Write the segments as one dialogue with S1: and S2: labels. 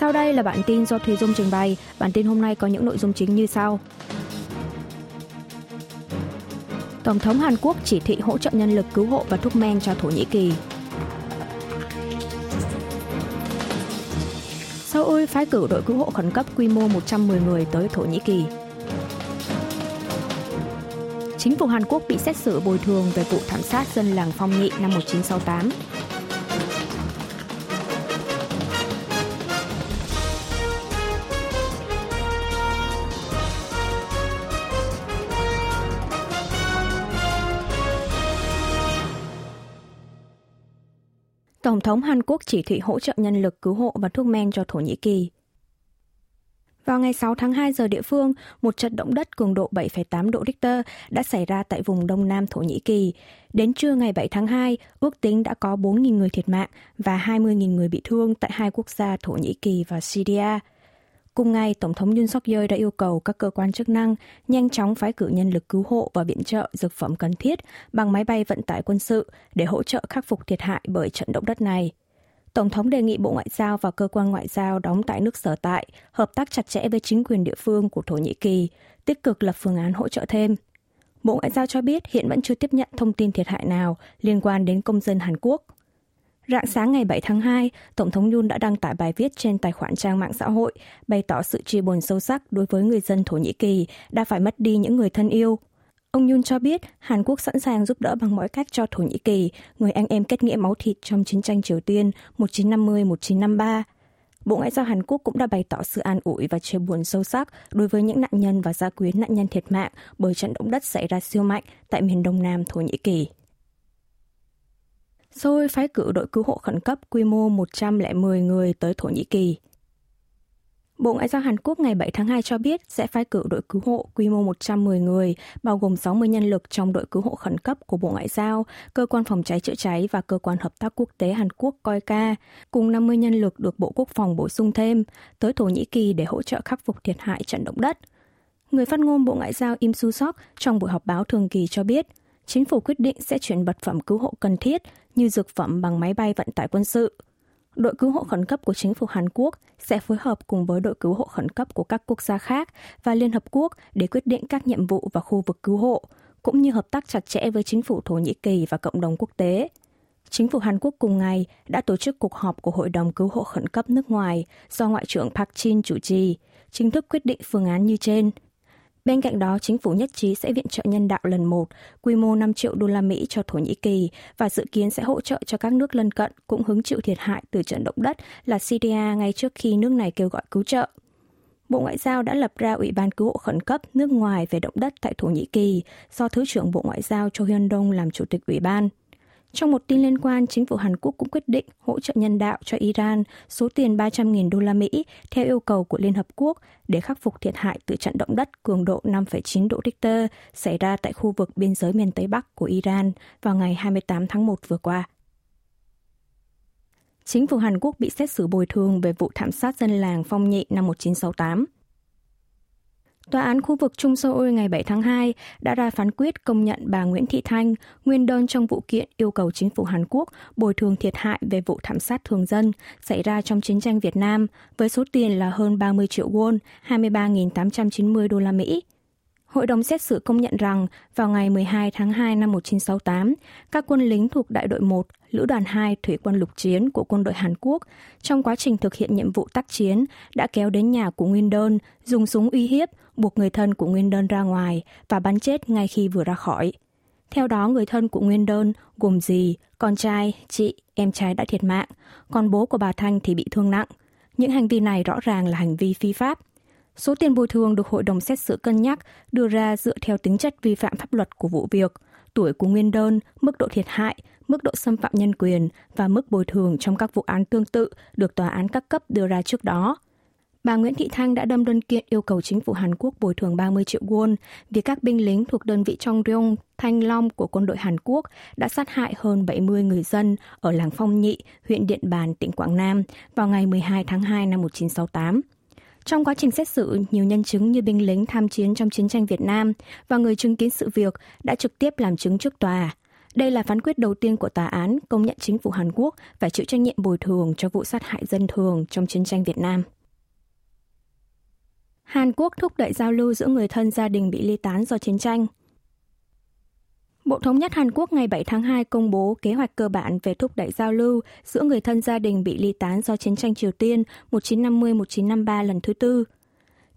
S1: Sau đây là bản tin do Thùy Dung trình bày. Bản tin hôm nay có những nội dung chính như sau. Tổng thống Hàn Quốc chỉ thị hỗ trợ nhân lực cứu hộ và thuốc men cho Thổ Nhĩ Kỳ. Seoul phái cử đội cứu hộ khẩn cấp quy mô 110 người tới Thổ Nhĩ Kỳ. Chính phủ Hàn Quốc bị xét xử bồi thường về vụ thảm sát dân làng Phong Nhị năm 1968. Tổng thống Hàn Quốc chỉ thị hỗ trợ nhân lực cứu hộ và thuốc men cho Thổ Nhĩ Kỳ. Vào ngày 6 tháng 2 giờ địa phương, một trận động đất cường độ 7,8 độ Richter đã xảy ra tại vùng đông nam Thổ Nhĩ Kỳ. Đến trưa ngày 7 tháng 2, ước tính đã có 4.000 người thiệt mạng và 20.000 người bị thương tại hai quốc gia Thổ Nhĩ Kỳ và Syria. Cùng ngày, Tổng thống Yoon suk yeol đã yêu cầu các cơ quan chức năng nhanh chóng phái cử nhân lực cứu hộ và viện trợ dược phẩm cần thiết bằng máy bay vận tải quân sự để hỗ trợ khắc phục thiệt hại bởi trận động đất này. Tổng thống đề nghị Bộ Ngoại giao và cơ quan ngoại giao đóng tại nước sở tại hợp tác chặt chẽ với chính quyền địa phương của Thổ Nhĩ Kỳ, tích cực lập phương án hỗ trợ thêm. Bộ Ngoại giao cho biết hiện vẫn chưa tiếp nhận thông tin thiệt hại nào liên quan đến công dân Hàn Quốc. Rạng sáng ngày 7 tháng 2, Tổng thống Yun đã đăng tải bài viết trên tài khoản trang mạng xã hội, bày tỏ sự chia buồn sâu sắc đối với người dân Thổ Nhĩ Kỳ đã phải mất đi những người thân yêu. Ông Yun cho biết Hàn Quốc sẵn sàng giúp đỡ bằng mọi cách cho Thổ Nhĩ Kỳ, người anh em kết nghĩa máu thịt trong chiến tranh Triều Tiên 1950-1953. Bộ Ngoại giao Hàn Quốc cũng đã bày tỏ sự an ủi và chia buồn sâu sắc đối với những nạn nhân và gia quyến nạn nhân thiệt mạng bởi trận động đất xảy ra siêu mạnh tại miền đông nam Thổ Nhĩ Kỳ. Seoul phái cử đội cứu hộ khẩn cấp quy mô 110 người tới Thổ Nhĩ Kỳ. Bộ Ngoại giao Hàn Quốc ngày 7 tháng 2 cho biết sẽ phái cử đội cứu hộ quy mô 110 người, bao gồm 60 nhân lực trong đội cứu hộ khẩn cấp của Bộ Ngoại giao, Cơ quan Phòng cháy chữa cháy và Cơ quan Hợp tác Quốc tế Hàn Quốc COICA, cùng 50 nhân lực được Bộ Quốc phòng bổ sung thêm, tới Thổ Nhĩ Kỳ để hỗ trợ khắc phục thiệt hại trận động đất. Người phát ngôn Bộ Ngoại giao Im Su Sok trong buổi họp báo thường kỳ cho biết, chính phủ quyết định sẽ chuyển vật phẩm cứu hộ cần thiết như dược phẩm bằng máy bay vận tải quân sự. Đội cứu hộ khẩn cấp của chính phủ Hàn Quốc sẽ phối hợp cùng với đội cứu hộ khẩn cấp của các quốc gia khác và Liên Hợp Quốc để quyết định các nhiệm vụ và khu vực cứu hộ, cũng như hợp tác chặt chẽ với chính phủ Thổ Nhĩ Kỳ và cộng đồng quốc tế. Chính phủ Hàn Quốc cùng ngày đã tổ chức cuộc họp của Hội đồng Cứu hộ Khẩn cấp nước ngoài do Ngoại trưởng Park Jin chủ trì, chính thức quyết định phương án như trên Bên cạnh đó, chính phủ nhất trí sẽ viện trợ nhân đạo lần một, quy mô 5 triệu đô la Mỹ cho Thổ Nhĩ Kỳ và dự kiến sẽ hỗ trợ cho các nước lân cận cũng hứng chịu thiệt hại từ trận động đất là Syria ngay trước khi nước này kêu gọi cứu trợ. Bộ Ngoại giao đã lập ra Ủy ban cứu hộ khẩn cấp nước ngoài về động đất tại Thổ Nhĩ Kỳ do Thứ trưởng Bộ Ngoại giao Cho Hyun Dong làm chủ tịch ủy ban. Trong một tin liên quan, chính phủ Hàn Quốc cũng quyết định hỗ trợ nhân đạo cho Iran số tiền 300.000 đô la Mỹ theo yêu cầu của Liên Hợp Quốc để khắc phục thiệt hại từ trận động đất cường độ 5,9 độ Richter xảy ra tại khu vực biên giới miền Tây Bắc của Iran vào ngày 28 tháng 1 vừa qua. Chính phủ Hàn Quốc bị xét xử bồi thường về vụ thảm sát dân làng Phong Nhị năm 1968. Tòa án khu vực Trung Seoul ngày 7 tháng 2 đã ra phán quyết công nhận bà Nguyễn Thị Thanh, nguyên đơn trong vụ kiện yêu cầu chính phủ Hàn Quốc bồi thường thiệt hại về vụ thảm sát thường dân xảy ra trong chiến tranh Việt Nam với số tiền là hơn 30 triệu won, 23.890 đô la Mỹ. Hội đồng xét xử công nhận rằng vào ngày 12 tháng 2 năm 1968, các quân lính thuộc Đại đội 1, Lữ đoàn 2 Thủy quân lục chiến của quân đội Hàn Quốc trong quá trình thực hiện nhiệm vụ tác chiến đã kéo đến nhà của Nguyên Đơn, dùng súng uy hiếp, buộc người thân của Nguyên Đơn ra ngoài và bắn chết ngay khi vừa ra khỏi. Theo đó, người thân của Nguyên Đơn gồm dì, con trai, chị, em trai đã thiệt mạng, còn bố của bà Thanh thì bị thương nặng. Những hành vi này rõ ràng là hành vi phi pháp. Số tiền bồi thường được hội đồng xét xử cân nhắc đưa ra dựa theo tính chất vi phạm pháp luật của vụ việc, tuổi của nguyên đơn, mức độ thiệt hại, mức độ xâm phạm nhân quyền và mức bồi thường trong các vụ án tương tự được tòa án các cấp đưa ra trước đó. Bà Nguyễn Thị Thanh đã đâm đơn kiện yêu cầu chính phủ Hàn Quốc bồi thường 30 triệu won vì các binh lính thuộc đơn vị Trong Ryong, Thanh Long của quân đội Hàn Quốc đã sát hại hơn 70 người dân ở làng Phong Nhị, huyện Điện Bàn, tỉnh Quảng Nam vào ngày 12 tháng 2 năm 1968. Trong quá trình xét xử, nhiều nhân chứng như binh lính tham chiến trong chiến tranh Việt Nam và người chứng kiến sự việc đã trực tiếp làm chứng trước tòa. Đây là phán quyết đầu tiên của tòa án công nhận chính phủ Hàn Quốc phải chịu trách nhiệm bồi thường cho vụ sát hại dân thường trong chiến tranh Việt Nam. Hàn Quốc thúc đẩy giao lưu giữa người thân gia đình bị ly tán do chiến tranh. Thống nhất Hàn Quốc ngày 7 tháng 2 công bố kế hoạch cơ bản về thúc đẩy giao lưu giữa người thân gia đình bị ly tán do chiến tranh Triều Tiên 1950-1953 lần thứ tư.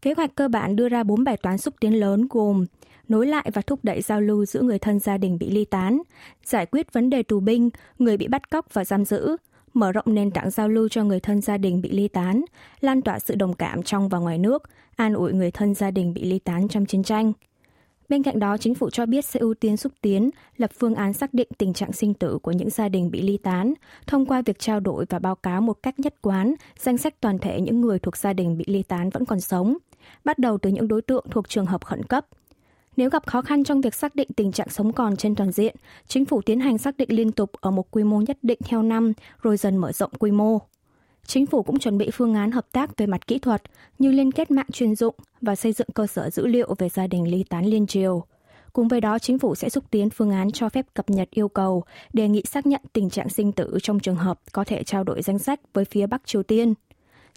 S1: Kế hoạch cơ bản đưa ra bốn bài toán xúc tiến lớn gồm nối lại và thúc đẩy giao lưu giữa người thân gia đình bị ly tán, giải quyết vấn đề tù binh, người bị bắt cóc và giam giữ, mở rộng nền tảng giao lưu cho người thân gia đình bị ly tán, lan tỏa sự đồng cảm trong và ngoài nước, an ủi người thân gia đình bị ly tán trong chiến tranh. Bên cạnh đó, chính phủ cho biết sẽ ưu tiên xúc tiến, lập phương án xác định tình trạng sinh tử của những gia đình bị ly tán, thông qua việc trao đổi và báo cáo một cách nhất quán danh sách toàn thể những người thuộc gia đình bị ly tán vẫn còn sống, bắt đầu từ những đối tượng thuộc trường hợp khẩn cấp – nếu gặp khó khăn trong việc xác định tình trạng sống còn trên toàn diện, chính phủ tiến hành xác định liên tục ở một quy mô nhất định theo năm, rồi dần mở rộng quy mô. Chính phủ cũng chuẩn bị phương án hợp tác về mặt kỹ thuật như liên kết mạng chuyên dụng và xây dựng cơ sở dữ liệu về gia đình ly tán liên triều. Cùng với đó, chính phủ sẽ xúc tiến phương án cho phép cập nhật yêu cầu, đề nghị xác nhận tình trạng sinh tử trong trường hợp có thể trao đổi danh sách với phía Bắc Triều Tiên –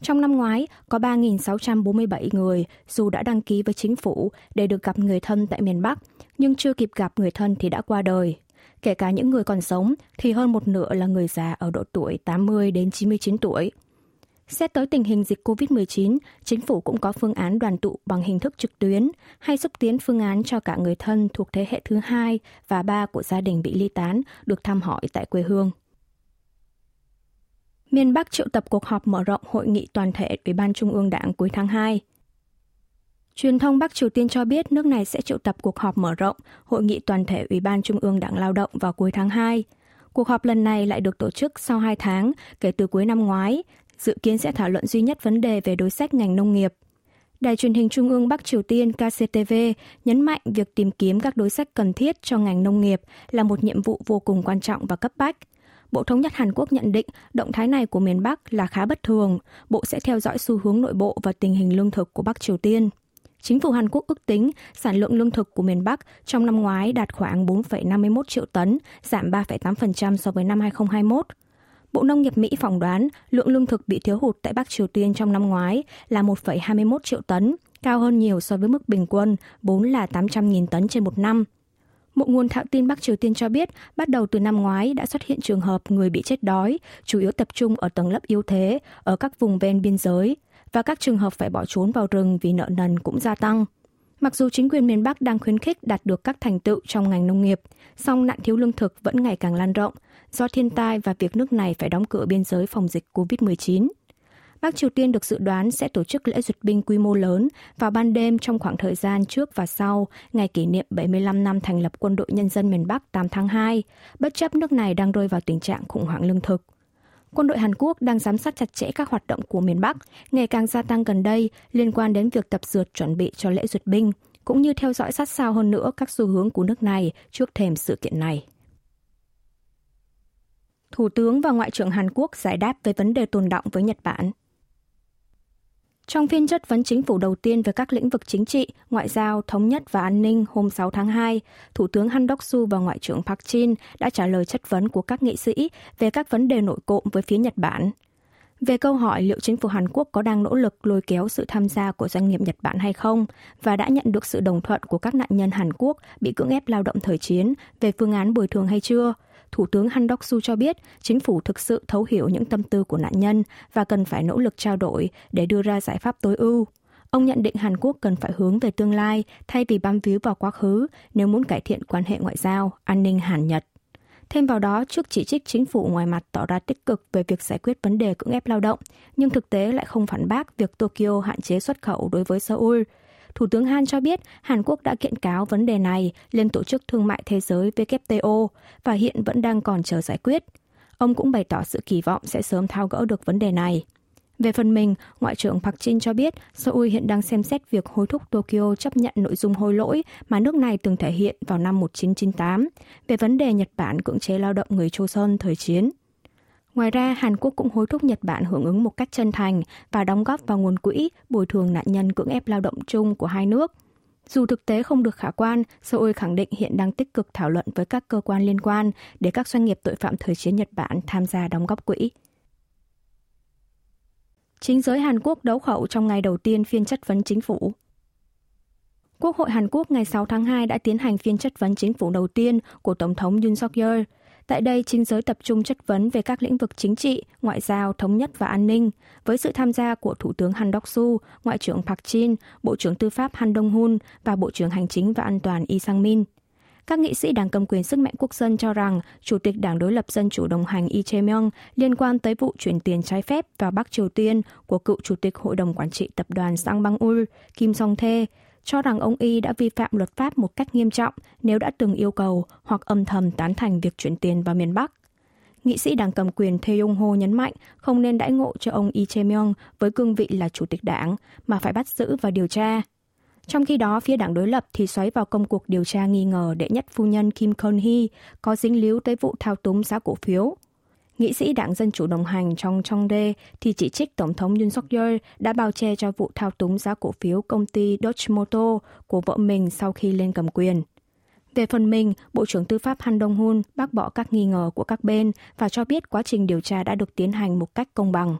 S1: trong năm ngoái, có 3.647 người dù đã đăng ký với chính phủ để được gặp người thân tại miền Bắc, nhưng chưa kịp gặp người thân thì đã qua đời. Kể cả những người còn sống thì hơn một nửa là người già ở độ tuổi 80 đến 99 tuổi. Xét tới tình hình dịch COVID-19, chính phủ cũng có phương án đoàn tụ bằng hình thức trực tuyến hay xúc tiến phương án cho cả người thân thuộc thế hệ thứ hai và ba của gia đình bị ly tán được thăm hỏi tại quê hương miền Bắc triệu tập cuộc họp mở rộng hội nghị toàn thể Ủy ban Trung ương Đảng cuối tháng 2. Truyền thông Bắc Triều Tiên cho biết nước này sẽ triệu tập cuộc họp mở rộng hội nghị toàn thể Ủy ban Trung ương Đảng Lao động vào cuối tháng 2. Cuộc họp lần này lại được tổ chức sau 2 tháng kể từ cuối năm ngoái, dự kiến sẽ thảo luận duy nhất vấn đề về đối sách ngành nông nghiệp. Đài truyền hình Trung ương Bắc Triều Tiên KCTV nhấn mạnh việc tìm kiếm các đối sách cần thiết cho ngành nông nghiệp là một nhiệm vụ vô cùng quan trọng và cấp bách – Bộ Thống nhất Hàn Quốc nhận định động thái này của miền Bắc là khá bất thường. Bộ sẽ theo dõi xu hướng nội bộ và tình hình lương thực của Bắc Triều Tiên. Chính phủ Hàn Quốc ước tính sản lượng lương thực của miền Bắc trong năm ngoái đạt khoảng 4,51 triệu tấn, giảm 3,8% so với năm 2021. Bộ Nông nghiệp Mỹ phỏng đoán lượng lương thực bị thiếu hụt tại Bắc Triều Tiên trong năm ngoái là 1,21 triệu tấn, cao hơn nhiều so với mức bình quân vốn là 800.000 tấn trên một năm – một nguồn thạo tin Bắc Triều Tiên cho biết, bắt đầu từ năm ngoái đã xuất hiện trường hợp người bị chết đói, chủ yếu tập trung ở tầng lớp yếu thế, ở các vùng ven biên giới, và các trường hợp phải bỏ trốn vào rừng vì nợ nần cũng gia tăng. Mặc dù chính quyền miền Bắc đang khuyến khích đạt được các thành tựu trong ngành nông nghiệp, song nạn thiếu lương thực vẫn ngày càng lan rộng do thiên tai và việc nước này phải đóng cửa biên giới phòng dịch COVID-19. Bắc Triều Tiên được dự đoán sẽ tổ chức lễ duyệt binh quy mô lớn vào ban đêm trong khoảng thời gian trước và sau ngày kỷ niệm 75 năm thành lập Quân đội Nhân dân miền Bắc 8 tháng 2, bất chấp nước này đang rơi vào tình trạng khủng hoảng lương thực. Quân đội Hàn Quốc đang giám sát chặt chẽ các hoạt động của miền Bắc, ngày càng gia tăng gần đây liên quan đến việc tập dượt chuẩn bị cho lễ duyệt binh, cũng như theo dõi sát sao hơn nữa các xu hướng của nước này trước thềm sự kiện này. Thủ tướng và Ngoại trưởng Hàn Quốc giải đáp về vấn đề tồn động với Nhật Bản. Trong phiên chất vấn chính phủ đầu tiên về các lĩnh vực chính trị, ngoại giao, thống nhất và an ninh hôm 6 tháng 2, Thủ tướng Han Đốc-su và Ngoại trưởng Park Jin đã trả lời chất vấn của các nghị sĩ về các vấn đề nội cộm với phía Nhật Bản. Về câu hỏi liệu chính phủ Hàn Quốc có đang nỗ lực lôi kéo sự tham gia của doanh nghiệp Nhật Bản hay không và đã nhận được sự đồng thuận của các nạn nhân Hàn Quốc bị cưỡng ép lao động thời chiến về phương án bồi thường hay chưa, Thủ tướng Han Dok Su cho biết chính phủ thực sự thấu hiểu những tâm tư của nạn nhân và cần phải nỗ lực trao đổi để đưa ra giải pháp tối ưu. Ông nhận định Hàn Quốc cần phải hướng về tương lai thay vì bám víu vào quá khứ nếu muốn cải thiện quan hệ ngoại giao, an ninh Hàn-Nhật. Thêm vào đó, trước chỉ trích chính phủ ngoài mặt tỏ ra tích cực về việc giải quyết vấn đề cưỡng ép lao động, nhưng thực tế lại không phản bác việc Tokyo hạn chế xuất khẩu đối với Seoul, Thủ tướng Han cho biết Hàn Quốc đã kiện cáo vấn đề này lên Tổ chức Thương mại Thế giới WTO và hiện vẫn đang còn chờ giải quyết. Ông cũng bày tỏ sự kỳ vọng sẽ sớm thao gỡ được vấn đề này. Về phần mình, Ngoại trưởng Park Jin cho biết Seoul hiện đang xem xét việc hối thúc Tokyo chấp nhận nội dung hối lỗi mà nước này từng thể hiện vào năm 1998 về vấn đề Nhật Bản cưỡng chế lao động người Choson thời chiến. Ngoài ra, Hàn Quốc cũng hối thúc Nhật Bản hưởng ứng một cách chân thành và đóng góp vào nguồn quỹ bồi thường nạn nhân cưỡng ép lao động chung của hai nước. Dù thực tế không được khả quan, Seoul khẳng định hiện đang tích cực thảo luận với các cơ quan liên quan để các doanh nghiệp tội phạm thời chiến Nhật Bản tham gia đóng góp quỹ. Chính giới Hàn Quốc đấu khẩu trong ngày đầu tiên phiên chất vấn chính phủ. Quốc hội Hàn Quốc ngày 6 tháng 2 đã tiến hành phiên chất vấn chính phủ đầu tiên của Tổng thống Yoon suk yeol Tại đây, chính giới tập trung chất vấn về các lĩnh vực chính trị, ngoại giao, thống nhất và an ninh, với sự tham gia của Thủ tướng Han Đốc-su, Ngoại trưởng Park Jin, Bộ trưởng Tư pháp Han Dong-hun và Bộ trưởng Hành chính và An toàn Lee Sang-min. Các nghị sĩ đảng cầm quyền sức mạnh quốc dân cho rằng Chủ tịch Đảng đối lập Dân chủ đồng hành Lee Jae-myung liên quan tới vụ chuyển tiền trái phép vào Bắc Triều Tiên của cựu Chủ tịch Hội đồng Quản trị Tập đoàn Sang Bang Ul, Kim Song-thê, cho rằng ông Y đã vi phạm luật pháp một cách nghiêm trọng nếu đã từng yêu cầu hoặc âm thầm tán thành việc chuyển tiền vào miền Bắc. Nghị sĩ đảng cầm quyền Thê Yong Ho nhấn mạnh không nên đãi ngộ cho ông Lee Jae-myung với cương vị là chủ tịch đảng, mà phải bắt giữ và điều tra. Trong khi đó, phía đảng đối lập thì xoáy vào công cuộc điều tra nghi ngờ đệ nhất phu nhân Kim Kon-hee có dính líu tới vụ thao túng giá cổ phiếu. Nghị sĩ đảng Dân Chủ đồng hành trong Trong Đê thì chỉ trích Tổng thống Yoon suk yeol đã bao che cho vụ thao túng giá cổ phiếu công ty Dodge Motor của vợ mình sau khi lên cầm quyền. Về phần mình, Bộ trưởng Tư pháp Han Dong-hun bác bỏ các nghi ngờ của các bên và cho biết quá trình điều tra đã được tiến hành một cách công bằng.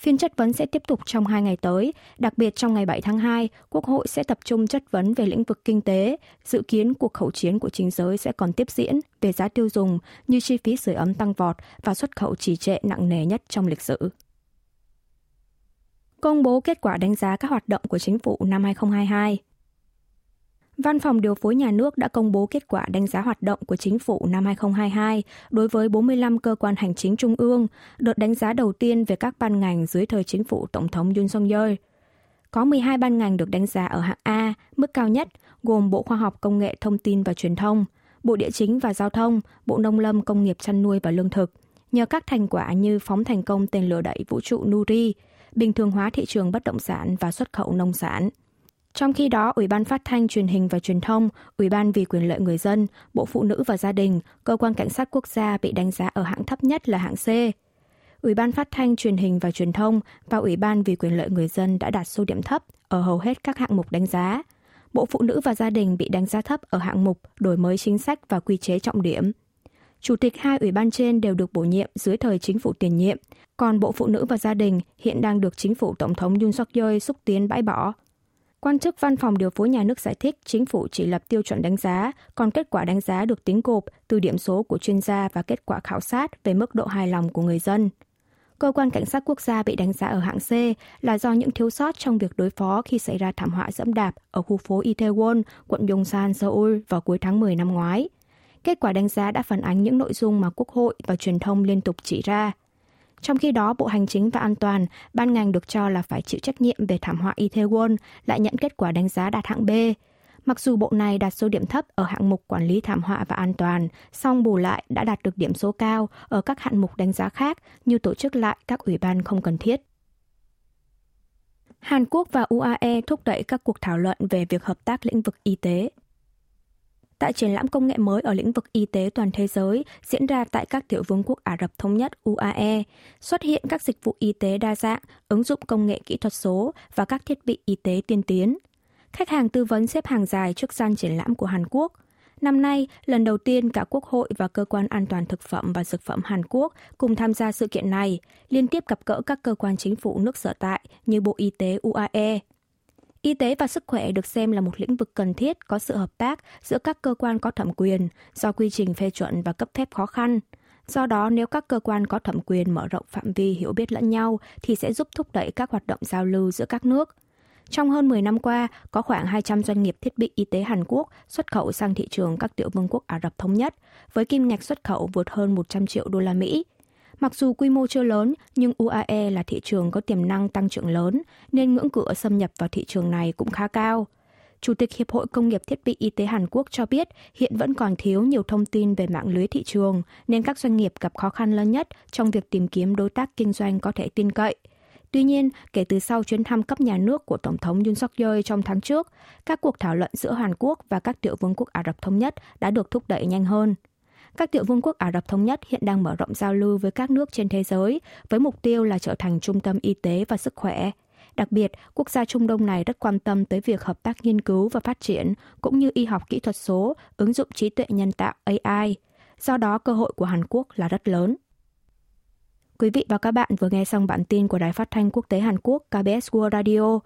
S1: Phiên chất vấn sẽ tiếp tục trong hai ngày tới, đặc biệt trong ngày 7 tháng 2, Quốc hội sẽ tập trung chất vấn về lĩnh vực kinh tế. Dự kiến cuộc khẩu chiến của chính giới sẽ còn tiếp diễn về giá tiêu dùng như chi phí sưởi ấm tăng vọt và xuất khẩu trì trệ nặng nề nhất trong lịch sử. Công bố kết quả đánh giá các hoạt động của chính phủ năm 2022 Văn phòng điều phối nhà nước đã công bố kết quả đánh giá hoạt động của chính phủ năm 2022 đối với 45 cơ quan hành chính trung ương, đợt đánh giá đầu tiên về các ban ngành dưới thời chính phủ Tổng thống Yoon song yeol Có 12 ban ngành được đánh giá ở hạng A, mức cao nhất, gồm Bộ Khoa học Công nghệ Thông tin và Truyền thông, Bộ Địa chính và Giao thông, Bộ Nông lâm Công nghiệp chăn nuôi và Lương thực, nhờ các thành quả như phóng thành công tên lửa đẩy vũ trụ Nuri, bình thường hóa thị trường bất động sản và xuất khẩu nông sản. Trong khi đó, Ủy ban Phát thanh Truyền hình và Truyền thông, Ủy ban vì quyền lợi người dân, Bộ Phụ nữ và Gia đình, Cơ quan Cảnh sát Quốc gia bị đánh giá ở hạng thấp nhất là hạng C. Ủy ban Phát thanh Truyền hình và Truyền thông và Ủy ban vì quyền lợi người dân đã đạt số điểm thấp ở hầu hết các hạng mục đánh giá. Bộ Phụ nữ và Gia đình bị đánh giá thấp ở hạng mục đổi mới chính sách và quy chế trọng điểm. Chủ tịch hai ủy ban trên đều được bổ nhiệm dưới thời chính phủ tiền nhiệm, còn Bộ Phụ nữ và Gia đình hiện đang được chính phủ Tổng thống Yoon suk yeol xúc tiến bãi bỏ. Quan chức văn phòng điều phối nhà nước giải thích chính phủ chỉ lập tiêu chuẩn đánh giá, còn kết quả đánh giá được tính gộp từ điểm số của chuyên gia và kết quả khảo sát về mức độ hài lòng của người dân. Cơ quan cảnh sát quốc gia bị đánh giá ở hạng C là do những thiếu sót trong việc đối phó khi xảy ra thảm họa dẫm đạp ở khu phố Itaewon, quận Yongsan, Seoul vào cuối tháng 10 năm ngoái. Kết quả đánh giá đã phản ánh những nội dung mà Quốc hội và truyền thông liên tục chỉ ra – trong khi đó, Bộ Hành chính và An toàn, ban ngành được cho là phải chịu trách nhiệm về thảm họa Itaewon, lại nhận kết quả đánh giá đạt hạng B. Mặc dù bộ này đạt số điểm thấp ở hạng mục quản lý thảm họa và an toàn, song bù lại đã đạt được điểm số cao ở các hạng mục đánh giá khác như tổ chức lại các ủy ban không cần thiết. Hàn Quốc và UAE thúc đẩy các cuộc thảo luận về việc hợp tác lĩnh vực y tế tại triển lãm công nghệ mới ở lĩnh vực y tế toàn thế giới diễn ra tại các tiểu vương quốc Ả Rập Thống Nhất UAE, xuất hiện các dịch vụ y tế đa dạng, ứng dụng công nghệ kỹ thuật số và các thiết bị y tế tiên tiến. Khách hàng tư vấn xếp hàng dài trước gian triển lãm của Hàn Quốc. Năm nay, lần đầu tiên cả Quốc hội và Cơ quan An toàn Thực phẩm và Dược phẩm Hàn Quốc cùng tham gia sự kiện này, liên tiếp gặp gỡ các cơ quan chính phủ nước sở tại như Bộ Y tế UAE, Y tế và sức khỏe được xem là một lĩnh vực cần thiết có sự hợp tác giữa các cơ quan có thẩm quyền do quy trình phê chuẩn và cấp phép khó khăn. Do đó, nếu các cơ quan có thẩm quyền mở rộng phạm vi hiểu biết lẫn nhau thì sẽ giúp thúc đẩy các hoạt động giao lưu giữa các nước. Trong hơn 10 năm qua, có khoảng 200 doanh nghiệp thiết bị y tế Hàn Quốc xuất khẩu sang thị trường các tiểu vương quốc Ả Rập Thống Nhất, với kim ngạch xuất khẩu vượt hơn 100 triệu đô la Mỹ – Mặc dù quy mô chưa lớn, nhưng UAE là thị trường có tiềm năng tăng trưởng lớn, nên ngưỡng cửa xâm nhập vào thị trường này cũng khá cao. Chủ tịch Hiệp hội Công nghiệp Thiết bị Y tế Hàn Quốc cho biết hiện vẫn còn thiếu nhiều thông tin về mạng lưới thị trường, nên các doanh nghiệp gặp khó khăn lớn nhất trong việc tìm kiếm đối tác kinh doanh có thể tin cậy. Tuy nhiên, kể từ sau chuyến thăm cấp nhà nước của Tổng thống Yoon suk yeol trong tháng trước, các cuộc thảo luận giữa Hàn Quốc và các tiểu vương quốc Ả Rập Thống Nhất đã được thúc đẩy nhanh hơn. Các tiểu vương quốc Ả Rập Thống Nhất hiện đang mở rộng giao lưu với các nước trên thế giới với mục tiêu là trở thành trung tâm y tế và sức khỏe. Đặc biệt, quốc gia Trung Đông này rất quan tâm tới việc hợp tác nghiên cứu và phát triển, cũng như y học kỹ thuật số, ứng dụng trí tuệ nhân tạo AI. Do đó, cơ hội của Hàn Quốc là rất lớn. Quý vị và các bạn vừa nghe xong bản tin của Đài Phát thanh Quốc tế Hàn Quốc KBS World Radio.